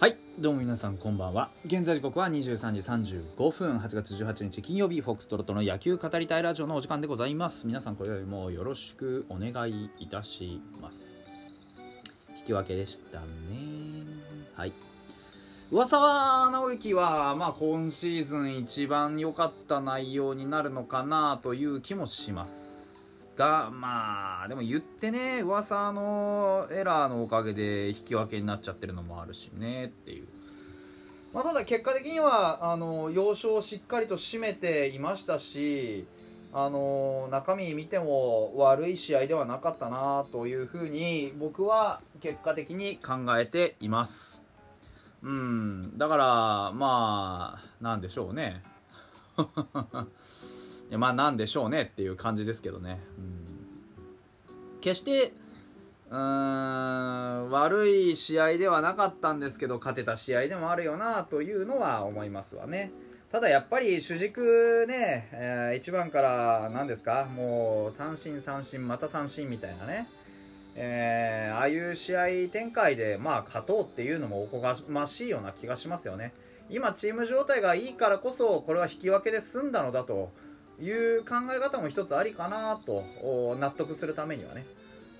はいどうも皆さんこんばんは。現在時刻は23時35分。8月18日金曜日フォックストロットの野球語りたいラジオのお時間でございます。皆さんこれよりもよろしくお願いいたします。引き分けでしたね。はい。上沢直之は、まあ、今シーズン一番良かった内容になるのかなという気もします。がまあでも言ってね噂のエラーのおかげで引き分けになっちゃってるのもあるしねっていう、まあ、ただ結果的にはあの要所をしっかりと締めていましたしあの中身見ても悪い試合ではなかったなというふうに僕は結果的に考えています。うん。だからまあなんでしょうね。いやまあなんでしょうねっていう感じですけどね、うん、決してうーん悪い試合ではなかったんですけど勝てた試合でもあるよなというのは思いますわね。ただやっぱり主軸ね、えー、1番から何ですかもう三振三振また三振みたいなね。えー、ああいう試合展開で、まあ、勝とうっていうのもおこがましいような気がしますよね。今、チーム状態がいいからこそ、これは引き分けで済んだのだという考え方も一つありかなと、納得するためにはね、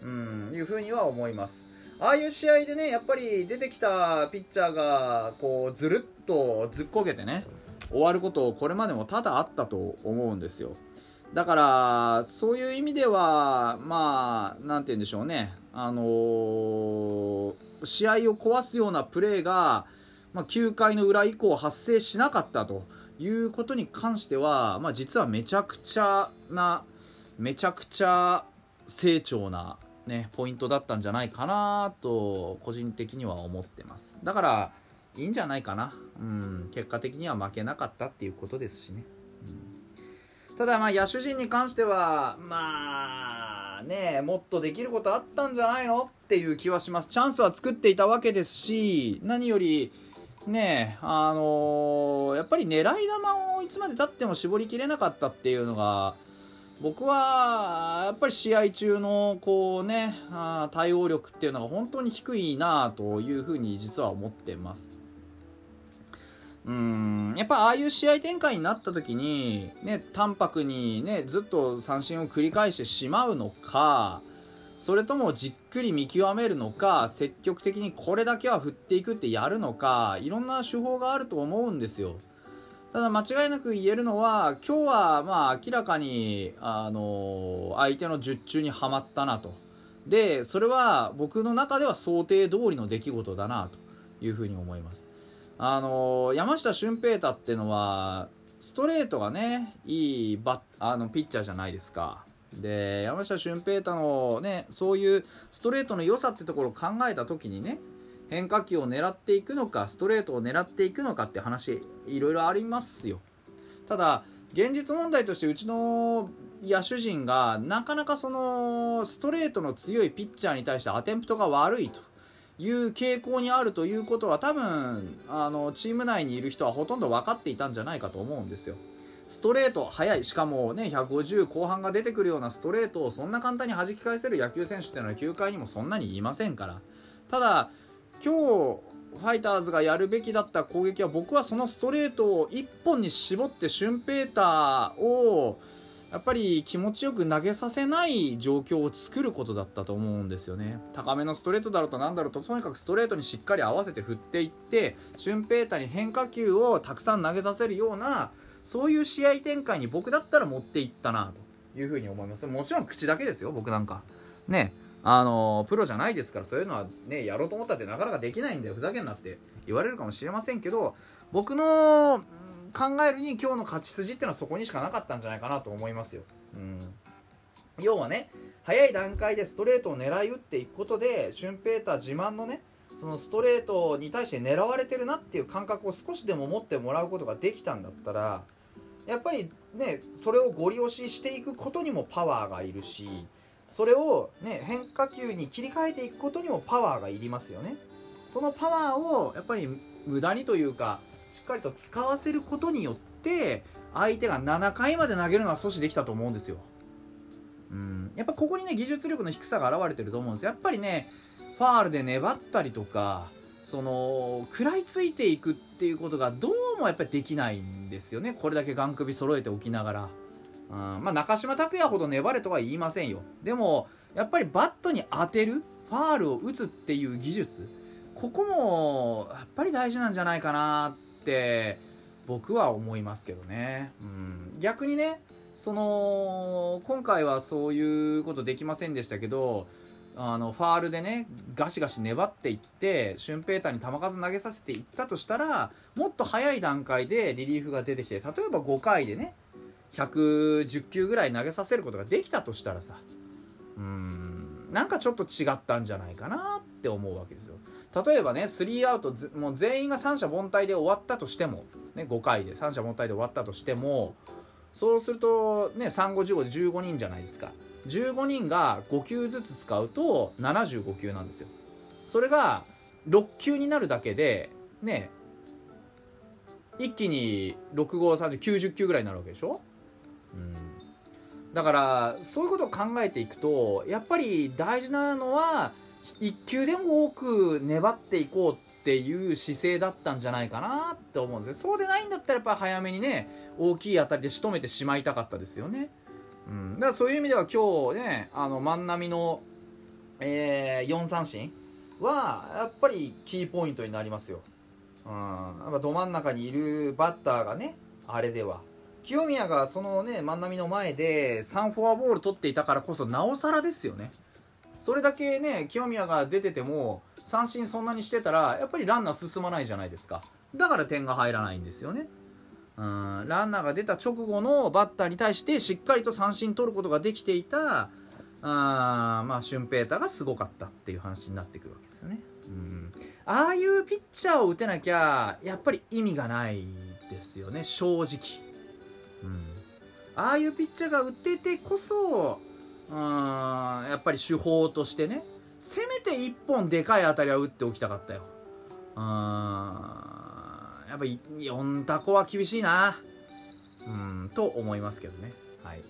うん、いうふうには思います。ああいう試合でね、やっぱり出てきたピッチャーが、こう、ずるっとずっこけてね、終わることこれまでも多々あったと思うんですよ。だからそういう意味ではまあなんて言うんでしょうねあのー、試合を壊すようなプレーが、まあ、9回の裏以降発生しなかったということに関しては、まあ、実はめちゃくちゃなめちゃくちゃ成長な、ね、ポイントだったんじゃないかなと個人的には思ってます。だからいいんじゃないかな、うん、結果的には負けなかったっていうことですしね。うん。ただまあ野手陣に関してはまあねもっとできることあったんじゃないのっていう気はします。チャンスは作っていたわけですし何よりねあのー、やっぱり狙い球をいつまでたっても絞りきれなかったっていうのが僕はやっぱり試合中のこうねあ対応力っていうのが本当に低いなというふうに実は思ってます。うんやっぱああいう試合展開になった時に、ね、淡白に、ね、ずっと三振を繰り返してしまうのかそれともじっくり見極めるのか積極的にこれだけは振っていくってやるのかいろんな手法があると思うんですよ。ただ間違いなく言えるのは今日はまあ明らかにあの相手の術中にはまったなと。でそれは僕の中では想定通りの出来事だなと。いうふうに思います。あの山下俊平太ってのはストレートがねいいバあのピッチャーじゃないですか。で山下俊平太のねそういうストレートの良さってところを考えた時にね変化球を狙っていくのかストレートを狙っていくのかって話いろいろありますよただ現実問題としてうちの野手陣がなかなかそのストレートの強いピッチャーに対してアテンプトが悪いという傾向にあるということは多分あのチーム内にいる人はほとんど分かっていたんじゃないかと思うんですよ。ストレート速い。しかもね150後半が出てくるようなストレートをそんな簡単に弾き返せる野球選手っていうのは球界にもそんなにいませんから。ただ今日ファイターズがやるべきだった攻撃は僕はそのストレートを1本に絞ってシュンペーターをやっぱり気持ちよく投げさせない状況を作ることだったと思うんですよね。高めのストレートだろうと何だろうととにかくストレートにしっかり合わせて振っていってシュンペーターに変化球をたくさん投げさせるようなそういう試合展開に僕だったら持っていったなというふうに思います。もちろん口だけですよ僕なんか。ねあのプロじゃないですからそういうのはねやろうと思ったってなかなかできないんでふざけんなって言われるかもしれませんけど僕の考えるに今日の勝ち筋っていうのはそこにしかなかったんじゃないかなと思いますよ。うん、要はね早い段階でストレートを狙い撃っていくことでシュンペーター自慢のねそのストレートに対して狙われてるなっていう感覚を少しでも持ってもらうことができたんだったらやっぱりねそれをご利用ししていくことにもパワーがいるしそれを、ね、変化球に切り替えていくことにもパワーがいりますよね。そのパワーをやっぱり無駄にというかしっかりと使わせることによって相手が7回まで投げるのは阻止できたと思うんですよ。うん、やっぱここにね技術力の低さが現れてると思うんですやっぱりねファールで粘ったりとかその食らいついていくっていうことがどうもやっぱりできないんですよね。これだけ眼首揃えておきながら、うん、まあ中島拓也ほど粘れとは言いませんよ。でもやっぱりバットに当てるファールを打つっていう技術ここもやっぱり大事なんじゃないかなって僕は思いますけどね、うん、逆にねその今回はそういうことできませんでしたけどあのファールでねガシガシ粘っていってシュンペーターに球数投げさせていったとしたらもっと早い段階でリリーフが出てきて例えば5回でね110球ぐらい投げさせることができたとしたらさうんなんかちょっと違ったんじゃないかなって思うわけですよ。例えばねスリーアウトもう全員が三者凡退で終わったとしても、ね、5回で三者凡退で終わったとしてもそうするとね3515で15人じゃないですか。15人が5球ずつ使うと75球なんですよ。それが6球になるだけでね一気に653090球ぐらいになるわけでしょ、うん、だからそういうことを考えていくとやっぱり大事なのは1球でも多く粘っていこうっていう姿勢だったんじゃないかなって思うんですよ。そうでないんだったらやっぱ早めにね大きい当たりで仕留めてしまいたかったですよね。うん、だからそういう意味では今日ねあの万波の、えー、4三振はやっぱりキーポイントになりますよ、うん、やっぱど真ん中にいるバッターがねあれでは。清宮がそのね万波の前で3フォアボール取っていたからこそなおさらですよね。それだけね清宮が出てても三振そんなにしてたらやっぱりランナー進まないじゃないですか。だから点が入らないんですよね。うんランナーが出た直後のバッターに対してしっかりと三振取ることができていたあまあ俊平太がすごかったっていう話になってくるわけですよね。うんああいうピッチャーを打てなきゃやっぱり意味がないですよね正直。うん、ああいうピッチャーが打ててこそうんやっぱり手法としてねせめて1本でかい当たりは打っておきたかったよ。うんやっぱり4タコは厳しいな。うんと思いますけどね。はい。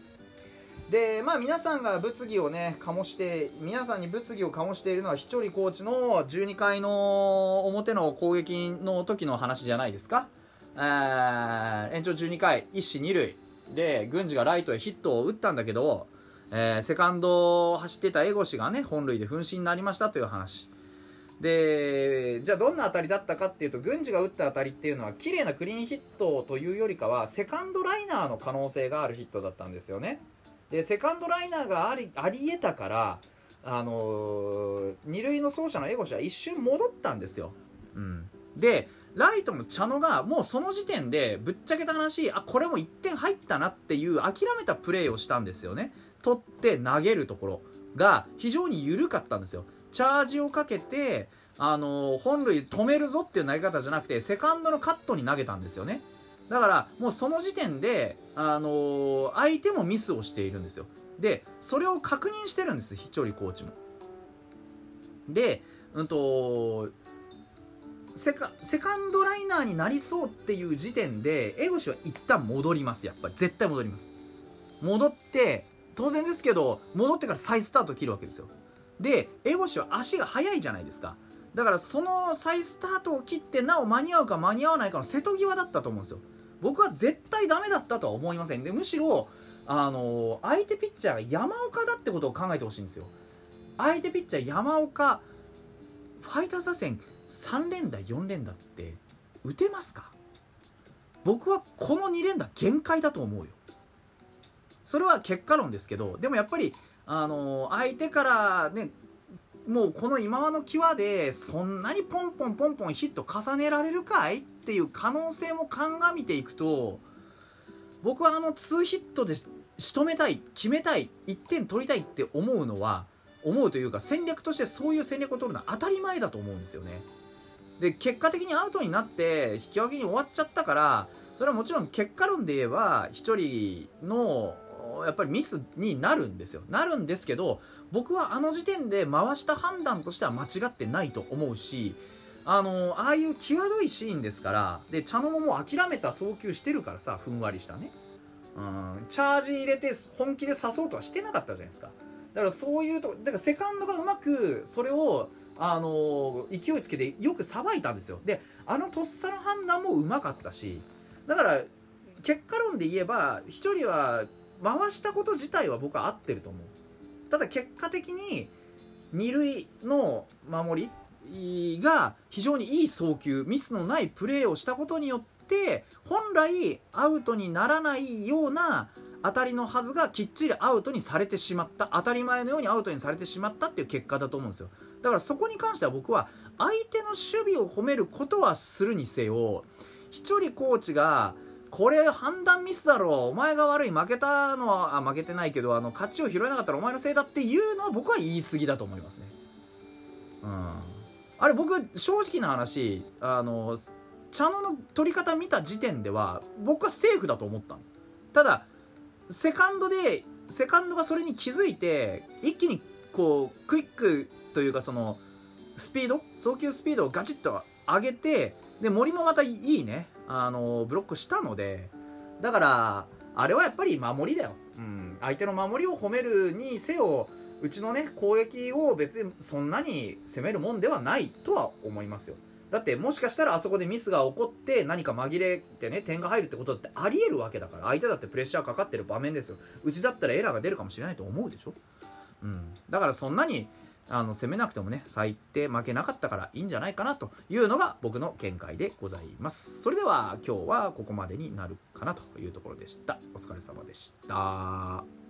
でまあ皆さんが物議をね醸して皆さんに物議を醸しているのは飛距離コーチの12回の表の攻撃の時の話じゃないですか。延長12回一死二塁。で郡司がライトへヒットを打ったんだけど、えー、セカンドを走ってた江越がね本塁で噴死になりましたという話。でじゃあどんな当たりだったかっていうと郡司が打った当たりっていうのは綺麗なクリーンヒットというよりかはセカンドライナーの可能性があるヒットだったんですよね。でセカンドライナーがありありえたからあのー、二塁の走者の江越は一瞬戻ったんですよ、うん、でライトの茶野がもうその時点でぶっちゃけた話あこれも1点入ったなっていう諦めたプレーをしたんですよね。取って投げるところが非常に緩かったんですよ。チャージをかけて、あの本塁止めるぞっていう投げ方じゃなくて、セカンドのカットに投げたんですよね。だから、もうその時点で、あの相手もミスをしているんですよ。で、それを確認してるんです、ヒチョリコーチも。で、うんと、セカセカンドライナーになりそうっていう時点で、江越は一旦戻ります、やっぱり。絶対戻ります。戻って、当然ですけど、戻ってから再スタート切るわけですよ。で江越は足が速いじゃないですかだからその再スタートを切ってなお間に合うか間に合わないかの瀬戸際だったと思うんですよ。僕は絶対ダメだったとは思いません。でむしろあの相手ピッチャーが山岡だってことを考えてほしいんですよ。相手ピッチャー山岡ファイターズ打線3連打4連打って打てますか？僕はこの2連打限界だと思うよ。それは結果論ですけどでもやっぱりあの相手からねもうこの今和の際でそんなにポンポンポンポンヒット重ねられるかいっていう可能性も鑑みていくと僕はあの2ヒットで仕留めたい決めたい1点取りたいって思うのは思うというか戦略としてそういう戦略を取るのは当たり前だと思うんですよね。で結果的にアウトになって引き分けに終わっちゃったからそれはもちろん結果論で言えば1人のやっぱりミスになるんですよ。なるんですけど僕はあの時点で回した判断としては間違ってないと思うしあのああいう際どいシーンですからで茶の間も諦めた送球してるからさふんわりしたね。うんチャージ入れて本気で刺そうとはしてなかったじゃないですか。だからそういうとだからセカンドがうまくそれをあの勢いつけてよくさばいたんですよ。であのとっさの判断もうまかったしだから結果論で言えば1人は回したこと自体は僕は合ってると思う。ただ結果的に二塁の守りが非常にいい送球ミスのないプレーをしたことによって本来アウトにならないような当たりのはずがきっちりアウトにされてしまった。当たり前のようにアウトにされてしまったっていう結果だと思うんですよ。だからそこに関しては僕は相手の守備を褒めることはするにせよ一人コーチがこれ判断ミスだろお前が悪い負けたのはあ負けてないけどあの勝ちを拾えなかったらお前のせいだっていうのは僕は言い過ぎだと思いますね。うん。あれ僕正直な話あの茶野の取り方見た時点では僕はセーフだと思ったただセカンドでセカンドがそれに気づいて一気にこうクイックというかそのスピード送球スピードをガチッと上げてで森もまたいいね。あのブロックしたのでだからあれはやっぱり守りだよ、うん、相手の守りを褒めるにせようちのね攻撃を別にそんなに攻めるもんではないとは思いますよ。だってもしかしたらあそこでミスが起こって何か紛れてね点が入るってことってありえるわけだから相手だってプレッシャーかかってる場面ですよ。うちだったらエラーが出るかもしれないと思うでしょ、うん、だからそんなにあの攻めなくてもね最低負けなかったからいいんじゃないかなというのが僕の見解でございます。それでは今日はここまでになるかなというところでした。お疲れ様でした。